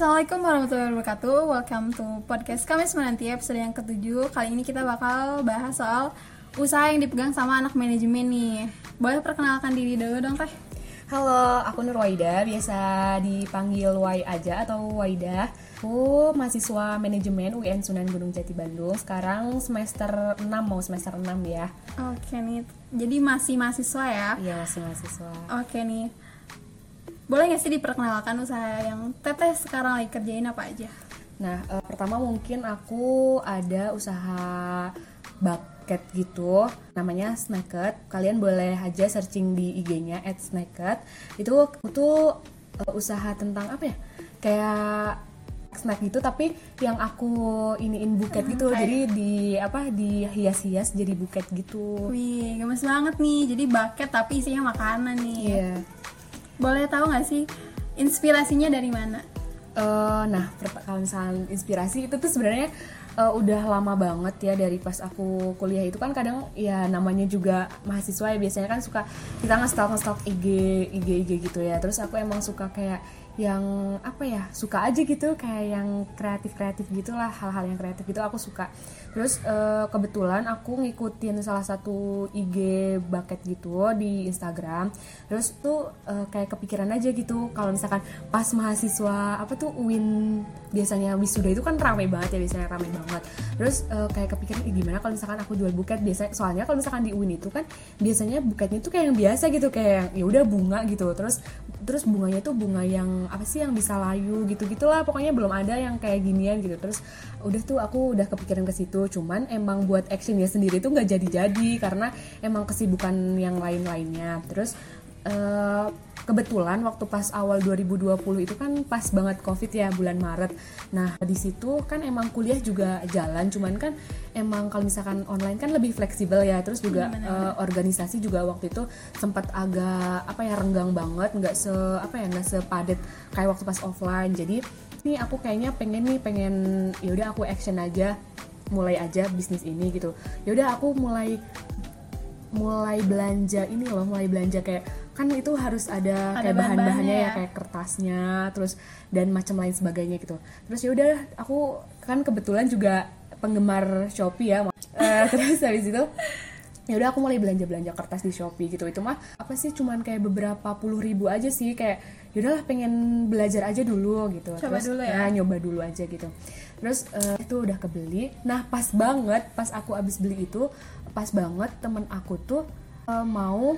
Assalamualaikum warahmatullahi wabarakatuh Welcome to podcast Kamis Menanti episode yang ketujuh Kali ini kita bakal bahas soal usaha yang dipegang sama anak manajemen nih Boleh perkenalkan diri dulu dong teh Halo, aku Nur Waida, biasa dipanggil Wai aja atau Waida. Aku mahasiswa manajemen UN Sunan Gunung Jati Bandung. Sekarang semester 6 mau semester 6 ya. Oke nih, jadi masih mahasiswa ya Iya, masih mahasiswa. Oke nih Boleh gak sih diperkenalkan usaha yang teteh sekarang lagi kerjain apa aja? Nah, eh, pertama mungkin aku ada usaha bucket gitu, namanya Snacket. Kalian boleh aja searching di IG-nya @snacket. Itu tuh eh, usaha tentang apa ya? Kayak snack gitu tapi yang aku iniin buket gitu kayak- jadi di apa di hias-hias jadi buket gitu Wih, gemes banget nih Jadi bucket tapi isinya makanan nih iya Boleh tahu gak sih inspirasinya dari mana? Eh, nah, kalau misalnya inspirasi itu tuh sebenarnya eh, udah lama banget ya dari pas aku kuliah itu kan kadang ya namanya juga mahasiswa ya biasanya kan suka kita nge-stalk nge-stalk IG IG IG gitu ya. Terus aku emang suka kayak yang apa ya suka aja gitu kayak yang kreatif kreatif gitulah hal-hal yang kreatif gitu aku suka. Terus eh, kebetulan aku ngikutin salah satu IG bucket gitu di Instagram. Terus tuh eh, kayak kepikiran aja gitu kalau misalkan pas mahasiswa apa tuh UIN biasanya wisuda itu kan rame banget ya biasanya rame banget. Terus eh, kayak kepikiran "Ih, gimana kalau misalkan aku jual buket? Biasa soalnya kalau misalkan di UIN itu kan biasanya buketnya tuh kayak yang biasa gitu kayak ya udah bunga gitu. Terus terus bunganya tuh bunga yang apa sih yang bisa layu gitu gitulah pokoknya belum ada yang kayak ginian gitu. Terus udah tuh aku udah kepikiran ke situ. Cuman emang buat actionnya sendiri tuh nggak jadi-jadi karena emang kesibukan yang lain-lainnya. Terus eh, kebetulan waktu pas awal 2020 itu kan pas banget covid ya bulan Maret. Nah di situ kan emang kuliah juga jalan cuman kan emang kalau misalkan online kan lebih fleksibel ya. Terus juga eh, organisasi juga waktu itu sempat agak apa ya renggang banget. Nggak se apa ya nggak sepadat kayak waktu pas offline. Jadi nih aku kayaknya pengen nih pengen yaudah aku action aja mulai aja bisnis ini gitu. Yaudah aku mulai mulai belanja ini loh mulai belanja kayak kan itu harus ada, Ada kayak bahan-bahannya ya ya. kayak kertasnya terus dan macam lain sebagainya gitu. Terus ya udah aku kan kebetulan juga penggemar Shopee ya Eh, terus habis itu ya udah aku mulai belanja belanja kertas di Shopee gitu. Itu mah apa sih cuman kayak beberapa puluh ribu aja sih kayak yaudahlah pengen belajar aja dulu gitu. Coba terus dulu ya. nah, nyoba dulu aja gitu. Terus eh, itu udah kebeli. Nah pas banget pas aku abis beli itu pas banget temen aku tuh eh, mau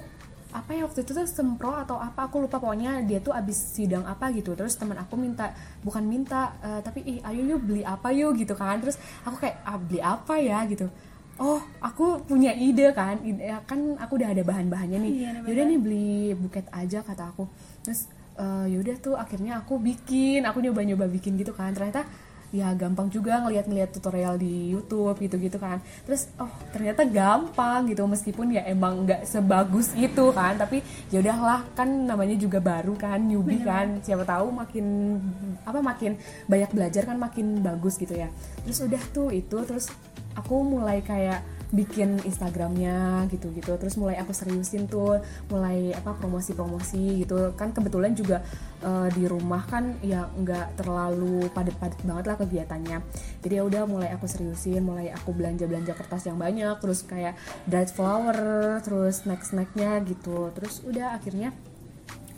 apa ya waktu itu tuh sempro atau apa aku lupa pokoknya dia tuh abis sidang apa gitu. Terus teman aku minta bukan minta eh, tapi ih ayo yuk beli apa yuk gitu kan. Terus aku kayak ah, beli apa ya? gitu. Oh aku punya ide kan ide ya kan aku udah ada bahan-bahannya nih. Iya, yaudah nih beli buket aja kata aku. Terus eh, yaudah tuh akhirnya aku bikin aku nyoba-nyoba bikin gitu kan. Ternyata ya gampang juga ngeliat-ngeliat tutorial di YouTube gitu-gitu kan. Terus oh ternyata gampang gitu meskipun ya emang nggak sebagus itu kan. Tapi ya udahlah kan namanya juga baru kan newbie kan. Siapa tahu makin apa makin banyak belajar kan makin bagus gitu ya. Terus udah tuh itu terus aku mulai kayak bikin Instagramnya gitu-gitu. Terus mulai aku seriusin tuh mulai apa promosi-promosi gitu. Kan kebetulan juga eh, di rumah kan ya nggak terlalu padat-padat banget lah kegiatannya. Jadi ya udah mulai aku seriusin mulai aku belanja-belanja kertas yang banyak terus kayak dried flower terus snack-snacknya gitu. Terus udah akhirnya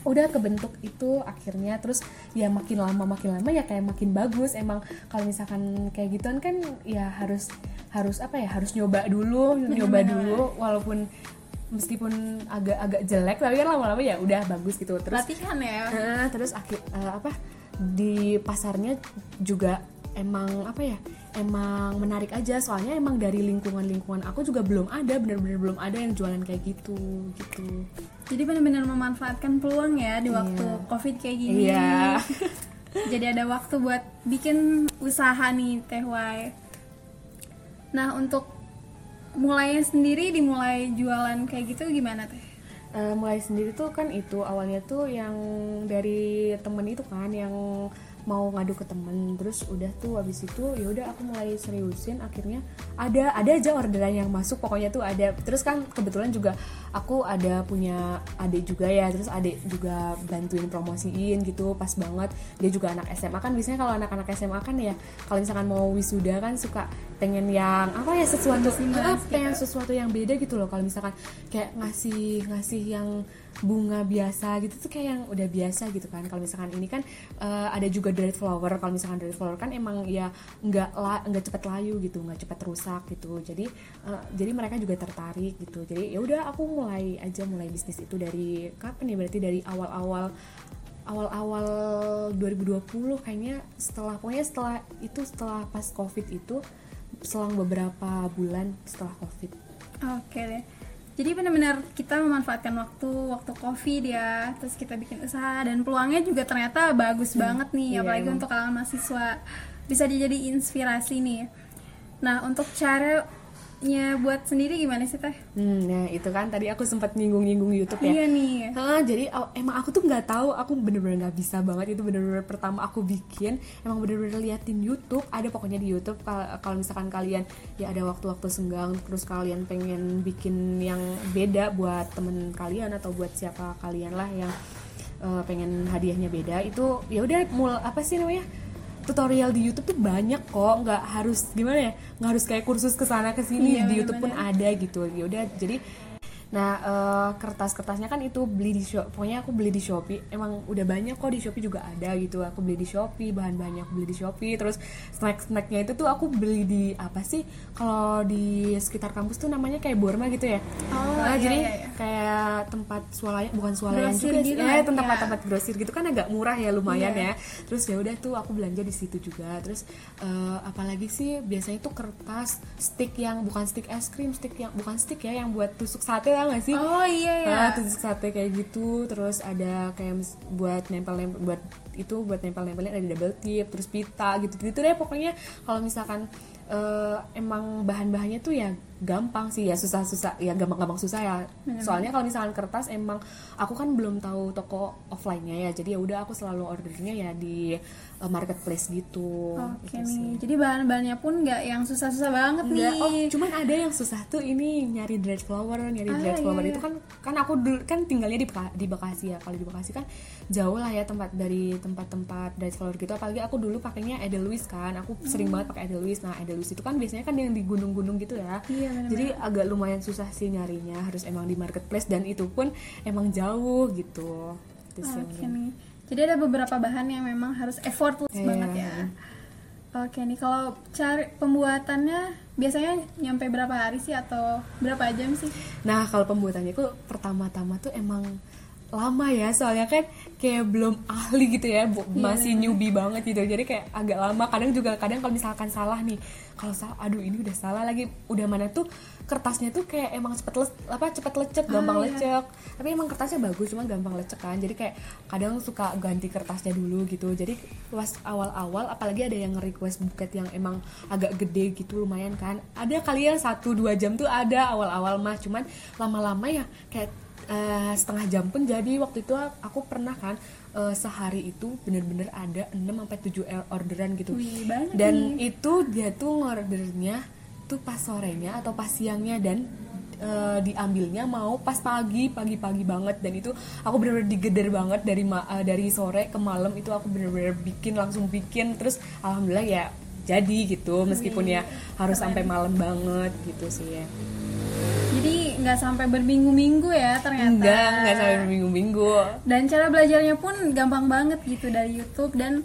udah kebentuk itu akhirnya terus ya makin lama makin lama ya kayak makin bagus. Emang kalau misalkan kayak gituan kan ya harus harus apa ya harus nyoba dulu nyoba dulu. Walaupun meskipun agak-agak jelek tapi kan lama-lama ya udah bagus gitu. Terus Latihan ya? Nah, terus akhir eh, apa di pasarnya juga emang apa ya emang menarik aja. Soalnya emang dari lingkungan-lingkungan aku juga belum ada bener-bener belum ada yang jualan kayak gitu gitu Jadi benar-benar memanfaatkan peluang ya di waktu covid kayak gini Iya. Jadi ada waktu buat bikin usaha nih Teh Wai Nah untuk mulainya sendiri dimulai jualan kayak gitu gimana Teh? Eh, mulai sendiri tuh kan itu awalnya tuh yang dari temen itu kan yang mau ngadu ke temen terus udah tuh abis itu ya udah aku mulai seriusin akhirnya ada ada aja orderan yang masuk pokoknya tuh ada. Terus kan kebetulan juga aku ada punya adik juga ya terus adik juga bantuin promosiin gitu pas banget. Dia juga anak SMA kan biasanya kalau anak-anak SMA kan ya kalau misalkan mau wisuda kan suka pengen yang apa ya sesuatu pengen sesuatu yang beda gitu loh. Kalau misalkan kayak ngasih ngasih yang bunga biasa gitu tuh kayak yang udah biasa gitu kan. Kalau misalkan ini kan uh, ada juga dried flower. Kalau misalkan dried flower kan emang ya nggak la nggak cepat layu gitu nggak cepat rusak gitu. Jadi uh, jadi mereka juga tertarik gitu. Jadi ya udah aku mulai aja mulai bisnis itu dari kapan ya? Berarti dari awal-awal awal-awal 2020 kayaknya setelah pokoknya setelah itu setelah pas covid itu selang beberapa bulan setelah covid. Oke okay deh jadi benar-benar kita memanfaatkan waktu waktu covid ya terus kita bikin usaha dan peluangnya juga ternyata bagus hmm, banget nih iya, apalagi untuk kalangan mahasiswa. Bisa jadi inspirasi nih. Nah untuk cara nya buat sendiri gimana sih teh? Hmm, nah itu kan tadi aku sempat nyinggung-nyinggung YouTube ya. Iya nih. Ah, jadi oh, emang aku tuh nggak tahu, aku bener-bener nggak bisa banget itu bener-bener pertama aku bikin, emang bener-bener liatin YouTube, ada pokoknya di YouTube kalau misalkan kalian ya ada waktu-waktu senggang, terus kalian pengen bikin yang beda buat temen kalian atau buat siapa kalian lah yang uh, pengen hadiahnya beda, itu ya udah mul apa sih namanya? Tutorial di YouTube tuh banyak kok nggak harus gimana ya nggak harus kayak kursus ke sana ke sini iya, di YouTube pun ada gitu. Ya udah jadi Nah uh, kertas-kertasnya kan itu beli di shop, pokoknya aku beli di Shopee. Emang udah banyak kok di Shopee juga ada gitu. Aku beli di Shopee, bahan banyak beli di Shopee. Terus snack-snacknya itu tuh aku beli di apa sih? Kalau di sekitar kampus tuh namanya kayak Borma gitu ya. Oh, nah, iya, jadi iya, iya. kayak tempat swalayan, bukan swalayan grosir juga gitu sih. ya, Eh, tempat-tempat iya. grosir gitu kan agak murah ya lumayan iya. ya. Terus ya udah tuh aku belanja di situ juga. Terus uh, apalagi sih biasanya tuh kertas stick yang bukan stick es krim, stick yang bukan stick ya yang buat tusuk sate lah gak sih? Oh iya ya. Nah, tusuk sate kayak gitu, terus ada kayak buat nempel-nempel buat itu buat nempel-nempelnya ada double tip, terus pita gitu-gitu deh. Pokoknya kalau misalkan uh, emang bahan-bahannya tuh ya gampang sih ya susah-susah ya gampang-gampang susah ya. Hmm. soalnya kalau misalkan kertas emang aku kan belum tahu toko offline-nya ya. Jadi ya udah aku selalu ordernya ya di uh, marketplace gitu. Oke okay, gitu nih. jadi bahan-bahannya pun nggak yang susah-susah banget Enggak. nih. Oh cuman ada yang susah tuh ini nyari dried flower nyari ah, dried flower iya, itu iya. kan kan aku dulu kan tinggalnya di di Bekasi ya. Kalau di Bekasi kan jauh lah ya tempat dari tempat-tempat dried flower gitu apalagi aku dulu pakainya Edelweiss kan aku hmm. sering banget pakai Edelweiss nah Edelweiss itu kan biasanya kan yang di gunung-gunung gitu ya iya, bener -bener. jadi agak lumayan susah sih nyarinya harus emang di marketplace dan itu pun emang jauh gitu Oke nih. Jadi ada beberapa bahan yang memang harus effortless yeah. banget ya. Oke nih kalau cari pembuatannya biasanya nyampe berapa hari sih atau berapa jam sih? Nah kalau pembuatannya itu pertama-tama tuh emang lama ya soalnya kan kayak belum ahli gitu ya bu, yeah. masih newbie banget gitu. Jadi kayak agak lama. Kadang juga kadang kalau misalkan salah nih kalau salah aduh ini udah salah lagi udah mana tuh kertasnya tuh kayak emang cepet le, apa cepet lecet gampang ah, iya. lecek. Tapi emang kertasnya bagus cuma gampang lecek kan. Jadi kayak kadang suka ganti kertasnya dulu gitu. Jadi pas awal-awal apalagi ada yang request buket yang emang agak gede gitu lumayan kan. Ada kali ya satu dua jam tuh ada awal-awal mah. Cuman lama-lama ya kayak uh, setengah jam pun jadi. Waktu itu aku pernah kan uh, sehari itu bener-bener ada 6 sampai 7 orderan gitu. Wih, dan nih. itu dia tuh ngordernya tuh pas sorenya atau pas siangnya dan uh, diambilnya mau pas pagi pagi-pagi banget. Dan itu aku bener-bener digeder banget dari uh, dari sore ke malam. Itu aku bener-bener bikin langsung bikin. Terus alhamdulillah ya jadi gitu. Meskipun ya harus sampai malam banget gitu sih ya. Jadi nggak sampai berminggu-minggu ya ternyata. Nggak nggak sampai berminggu-minggu. Dan cara belajarnya pun gampang banget gitu dari YouTube dan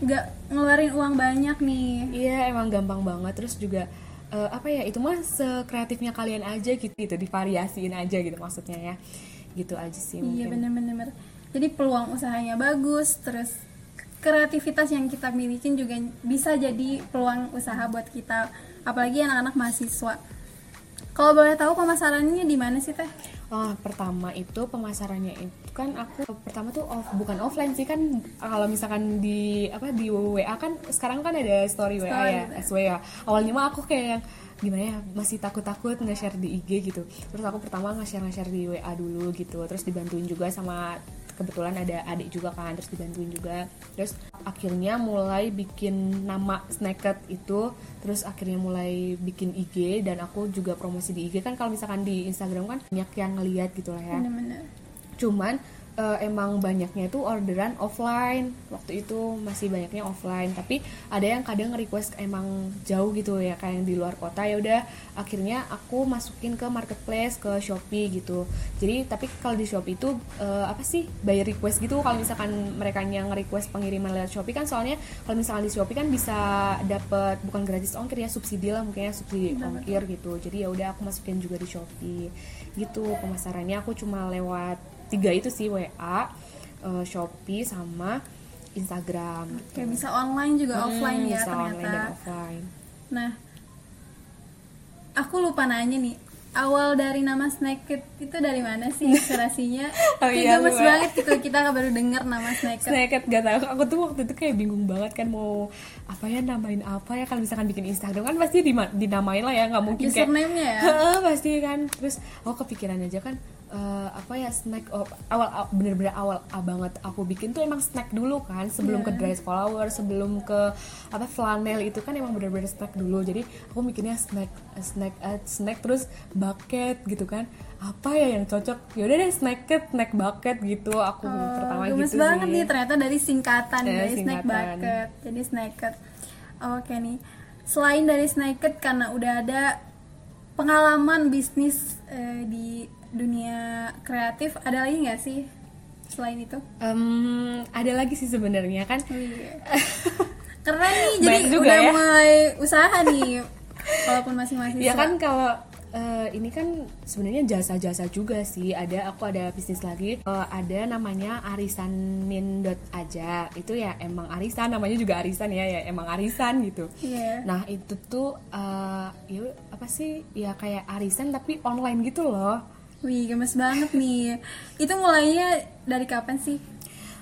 nggak ngeluarin uang banyak nih. Iya emang gampang banget. Terus juga uh, apa ya itu mah sekreatifnya kalian aja gitu gitu divariasiin aja gitu maksudnya ya. Gitu aja sih iya bener-bener. Jadi peluang usahanya bagus terus kreativitas yang kita milikin juga bisa jadi peluang usaha buat kita. Apalagi anak-anak mahasiswa kalau boleh tahu pemasarannya di mana sih teh? Oh, pertama itu pemasarannya itu kan aku pertama tuh off bukan offline sih kan kalau misalkan di apa di WA kan sekarang kan ada story, story WA ya, SW ya. Awalnya mah aku kayak yang gimana ya masih takut-takut nge-share di IG gitu. Terus aku pertama nge-share nge-share di WA dulu gitu. Terus dibantuin juga sama kebetulan ada adik juga kan terus dibantuin juga. Terus akhirnya mulai bikin nama Snacket itu terus akhirnya mulai bikin IG dan aku juga promosi di IG kan kalau misalkan di Instagram kan banyak yang ngeliat gitu lah ya. Bener-bener. Cuman uh, emang banyaknya itu orderan offline. Waktu itu masih banyaknya offline. Tapi ada yang kadang request emang jauh gitu ya kayak yang di luar kota. Ya udah akhirnya aku masukin ke marketplace ke shopee gitu. Jadi tapi kalau di shopee itu uh, apa sih by request gitu. Kalau misalkan mereka yang request pengiriman lewat shopee kan soalnya kalau misalkan di shopee kan bisa dapet bukan gratis ongkir ya subsidi lah mungkin ya subsidi ongkir gitu. Jadi ya udah aku masukin juga di shopee gitu. Pemasarannya aku cuma lewat tiga itu sih WA, uh, Shopee sama Instagram. Kayak bisa online juga Hmm, offline ya bisa ternyata. online dan offline. Nah, aku lupa nanya nih. Awal dari nama Snacket itu dari mana sih inspirasinya? Oh Kayak iya, gemes lupa. banget gitu kita baru dengar nama Snacket. Snacket gak tahu aku tuh waktu itu kayak bingung banget kan mau apa ya namain apa ya kalau misalkan bikin Instagram kan pasti dinamain lah ya nggak mungkin kayak Username-nya ya. Heeh, pasti kan terus aku kepikiran aja kan eh, apa ya snack oh, awal aw- bener-bener awal ah, banget aku bikin tuh emang snack dulu kan sebelum ke Iya. dry flower sebelum ke apa flanel itu kan emang bener-bener snack dulu. Jadi aku mikirnya snack snack eh, snack terus bucket gitu kan. Apa ya yang cocok? Yaudah deh snacket snack bucket gitu. Aku Oh, pertama gitu banget sih. nih ternyata dari singkatan Ya, dari snack singkatan. bucket. Jadi snacket oke nih. Selain dari snacket karena udah ada pengalaman bisnis eh, di dunia kreatif ada lagi nggak sih selain itu Em, ada lagi sih sebenarnya kan Wih. keren nih jadi udah ya. mulai usaha nih walaupun masih mahasiswa ya kan kalau eh, ini kan sebenarnya jasa-jasa juga sih ada aku ada bisnis lagi Eh, ada namanya arisanin aja itu ya emang arisan namanya juga arisan ya ya emang arisan gitu Iya. nah itu tuh eh, ya apa sih ya kayak arisan tapi online gitu loh Wih, gemes banget nih. Itu mulainya dari kapan sih?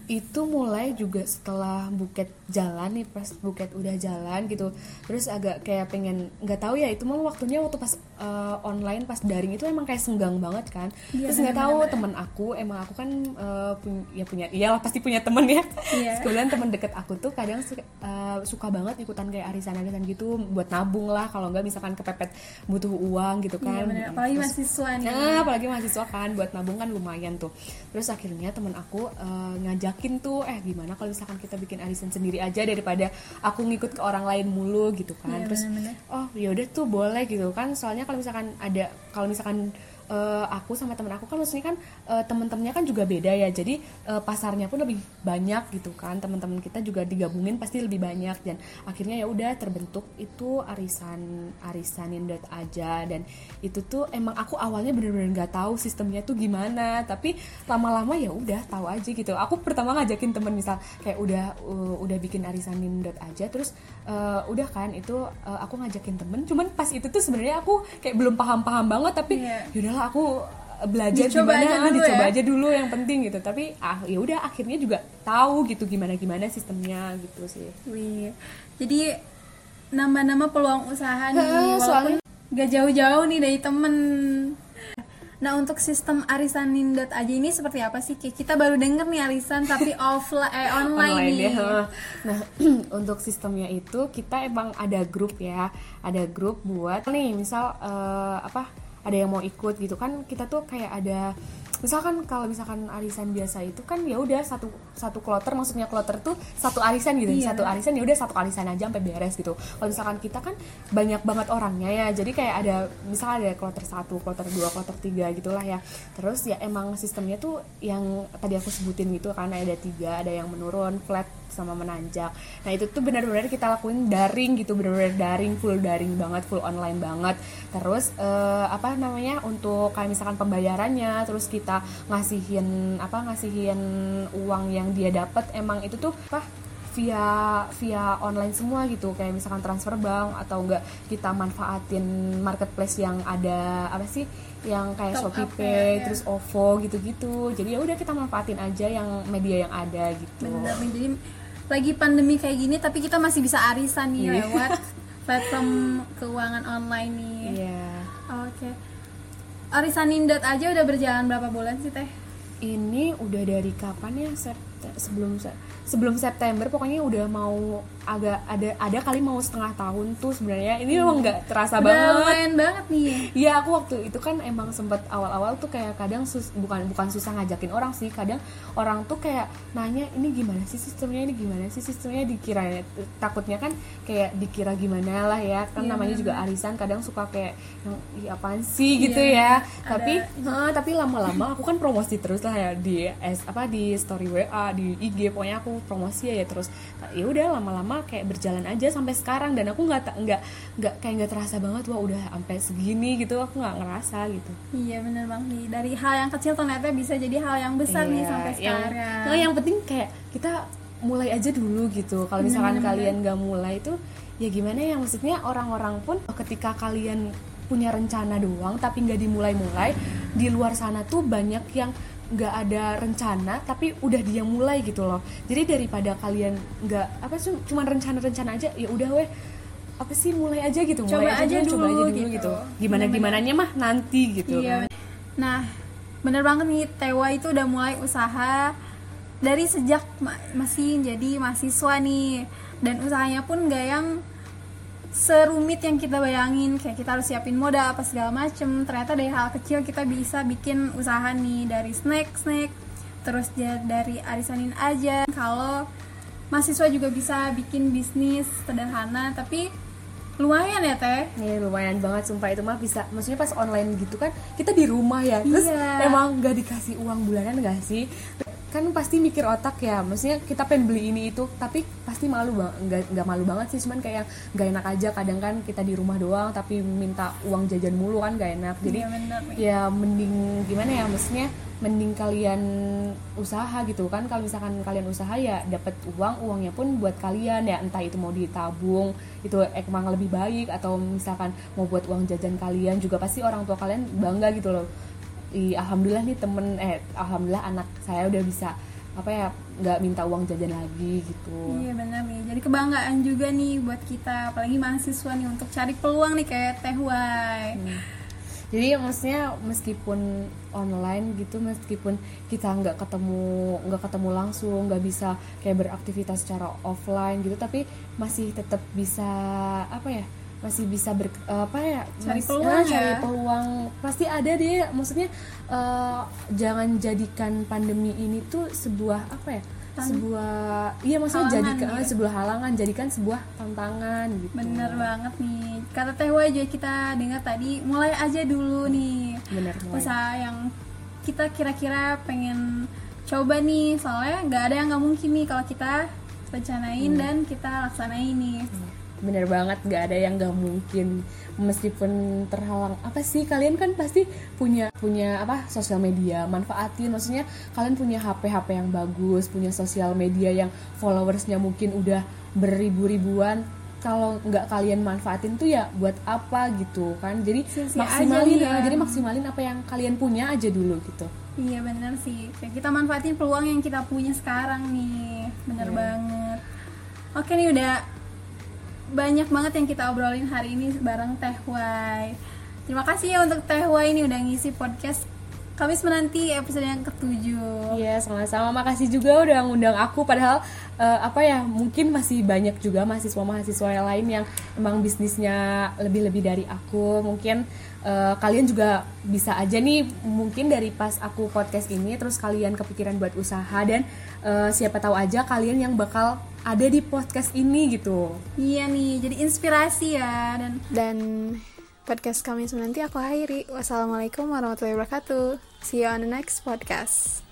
itu mulai juga setelah buket jalan nih pas buket udah jalan gitu. Terus agak kayak pengen nggak tahu ya itu mah waktunya waktu pas uh, online pas daring itu emang kayak senggang banget kan. Iya, terus nggak tahu temen aku emang aku kan uh, pun- ya punya iyalah pasti punya temen ya. Iya. kemudian temen deket aku tuh kadang suka, uh, suka banget ikutan kayak arisan-arisan gitu buat nabung lah. Kalau nggak misalkan kepepet butuh uang gitu Iya kan. bener, apalagi Terus- mahasiswa nih. Nah, apalagi mahasiswa kan buat nabung kan lumayan tuh. Terus akhirnya temen aku eh, ngajakin tuh, eh gimana kalau misalkan kita bikin arisan sendiri aja daripada aku ngikut ke orang lain mulu gitu kan. Iya, Terus bener-bener. oh yaudah tuh boleh gitu kan. Soalnya kalau misalkan ada kalau misalkan eh, aku sama temen aku kan maksudnya kan eh, temen-temennya kan juga beda ya. Jadi eh, pasarnya pun lebih banyak gitu kan. Teman-teman kita juga digabungin pasti lebih banyak. Dan akhirnya ya udah terbentuk itu arisan arisanin dot aja. Dan itu tuh emang aku awalnya bener-bener nggak tahu sistemnya tuh gimana. Tapi lama-lama ya udah tahu aja gitu. Aku pertama ngajakin temen misal kayak udah uh, udah bikin arisanin dot aja. Terus uh, udah kan itu uh, aku ngajakin temen. Cuman pas itu tuh sebenarnya aku kayak belum paham-paham banget. Tapi Iya. Yaudahlah aku uh, belajar Dicoba gimana aja ah, dulu dicoba ya. aja dulu yang penting gitu tapi ah ya udah akhirnya juga tahu gitu gimana gimana sistemnya gitu sih Wih. Jadi nambah-nambah peluang usaha nih walaupun gak jauh-jauh nih dari temen. Nah untuk sistem arisanin aja ini seperti apa sih? Kita baru denger nih arisan tapi offline eh online, nih. ya. heeh. Nah, untuk sistemnya itu kita emang ada grup ya, ada grup buat nih misal eh, apa ada yang mau ikut gitu kan kita tuh kayak ada misalkan kalau misalkan arisan biasa itu kan ya udah satu satu kloter maksudnya kloter tuh satu arisan gitu Iya. satu arisan ya udah satu arisan aja sampai beres gitu kalau misalkan kita kan banyak banget orangnya ya jadi kayak ada misalnya ada kloter satu kloter dua kloter tiga gitulah ya terus ya emang sistemnya tuh yang tadi aku sebutin gitu kan ada tiga ada yang menurun flat sama menanjak. Nah itu tuh benar-benar kita lakuin daring gitu benar-benar daring full daring banget full online banget. Terus eh, apa namanya untuk kayak misalkan pembayarannya terus kita ngasihin apa ngasihin uang yang dia dapat emang itu tuh apa via via online semua gitu. Kayak misalkan transfer bank atau enggak kita manfaatin marketplace yang ada apa sih yang kayak Top Shopee Pay ya, terus OVO gitu-gitu. Jadi ya udah kita manfaatin aja yang media yang ada gitu. Bener jadi lagi pandemi kayak gini tapi kita masih bisa arisan nih Iya. lewat platform keuangan online nih. Iya Oke. Arisanin dot aja udah berjalan berapa bulan sih teh? ini udah dari kapan ya Sept- sebelum se- sebelum September pokoknya udah mau agak ada ada kali mau setengah tahun tuh sebenarnya. Ini emang nggak terasa Udah banget. lumayan banget nih. Iya aku waktu itu kan emang sempet awal-awal tuh kayak kadang sus, bukan bukan susah ngajakin orang sih. Kadang orang tuh kayak nanya ini gimana sih sistemnya? Ini gimana sih sistemnya? Dikira takutnya kan kayak dikira gimana lah ya. Kan Iya, namanya juga arisan kadang suka kayak yang "Ih, apaan sih? Gitu Iya, ya tapi Hah, tapi lama-lama aku kan promosi terus lah ya di apa di story WA di IG pokoknya aku promosi ya terus. Ya udah lama-lama kayak berjalan aja sampai sekarang dan aku nggak nggak nggak kayak nggak terasa banget wah udah sampai segini gitu aku nggak ngerasa gitu. Iya bener banget nih. Dari hal yang kecil ternyata bisa jadi hal yang besar nih Iya, sampai yang, sekarang. nah, yang penting kayak kita mulai aja dulu gitu. Kalau misalkan kalian nggak mulai itu ya gimana ya? Maksudnya orang-orang pun ketika kalian punya rencana doang tapi nggak dimulai-mulai di luar sana tuh banyak yang nggak ada rencana tapi udah dia mulai gitu loh. Jadi daripada kalian nggak apa sih cuman rencana-rencana aja ya udah weh apa sih mulai aja gitu Coba mulai aja coba aja dulu dulu gitu. gitu. Gimana gimananya mah nanti gitu. Iya. Nah, bener banget nih Tewa itu udah mulai usaha dari sejak ma- masih jadi mahasiswa nih. Dan usahanya pun nggak yang serumit yang kita bayangin kayak kita harus siapin modal apa segala macem. Ternyata dari hal kecil kita bisa bikin usaha nih dari snack snack terus dari arisanin aja. Kalau mahasiswa juga bisa bikin bisnis sederhana tapi lumayan ya teh? Iya lumayan banget sumpah. Itu mah bisa maksudnya pas online gitu kan kita di rumah ya. Terus Iya. emang nggak dikasih uang bulanan gak sih kan pasti mikir otak ya. Maksudnya kita pengen beli ini itu tapi pasti malu nggak nggak malu banget sih. Cuman kayak nggak enak aja. Kadang kan kita di rumah doang tapi minta uang jajan mulu kan nggak enak. Jadi bener nih. ya mending gimana ya maksudnya mending kalian usaha gitu kan. Kalau misalkan kalian usaha ya dapat uang uangnya pun buat kalian ya. Entah itu mau ditabung itu emang lebih baik. Atau misalkan mau buat uang jajan kalian juga pasti orang tua kalian bangga gitu loh Ih, alhamdulillah nih temen eh alhamdulillah anak saya udah bisa apa ya nggak minta uang jajan lagi gitu Iya benar nih. Jadi kebanggaan juga nih buat kita, apalagi mahasiswa nih untuk cari peluang nih kayak Teh Wai. Hmm. jadi maksudnya meskipun online gitu meskipun kita nggak ketemu nggak ketemu langsung nggak bisa kayak beraktivitas secara offline gitu tapi masih tetap bisa apa ya masih bisa ber apa ya Cari mas- peluang ah, ya. cari peluang pasti ada deh maksudnya eh, jangan jadikan pandemi ini tuh sebuah apa ya Tan- sebuah iya maksudnya jadikan gitu. sebuah halangan jadikan sebuah tantangan gitu Bener banget nih. Kata Teh juga kita dengar tadi, mulai aja dulu nih. bener mulai. Usaha yang kita kira-kira pengen coba nih. Soalnya nggak ada yang nggak mungkin nih kalau kita rencanain Hmm. dan kita laksanain nih. Bener banget nggak ada yang nggak mungkin meskipun terhalang apa sih kalian kan pasti punya punya apa sosial media manfaatin maksudnya kalian punya HP HP yang bagus punya sosial media yang followersnya mungkin udah beribu-ribuan kalau nggak kalian manfaatin tuh ya buat apa gitu kan jadi Sia-sia maksimalin ya, ya. jadi maksimalin apa yang kalian punya aja dulu gitu Iya bener sih. Kita manfaatin peluang yang kita punya sekarang nih. Bener Iya. banget. Oke nih udah banyak banget yang kita obrolin hari ini bareng Teh Wai. Terima kasih ya untuk Teh Wai ini udah ngisi podcast. Kamis menanti episode yang ketujuh. Iya sama-sama. Makasih juga udah ngundang aku. Padahal eh, apa ya mungkin masih banyak juga mahasiswa-mahasiswa yang lain yang emang bisnisnya lebih-lebih dari aku. Mungkin eh, kalian juga bisa aja nih mungkin dari pas aku podcast ini terus kalian kepikiran buat usaha. Dan eh, siapa tahu aja kalian yang bakal ada di podcast ini gitu Iya nih, jadi inspirasi ya dan Dan podcast kami nanti aku akhiri. Wassalamualaikum warahmatullahi wabarakatuh. See you on the next podcast.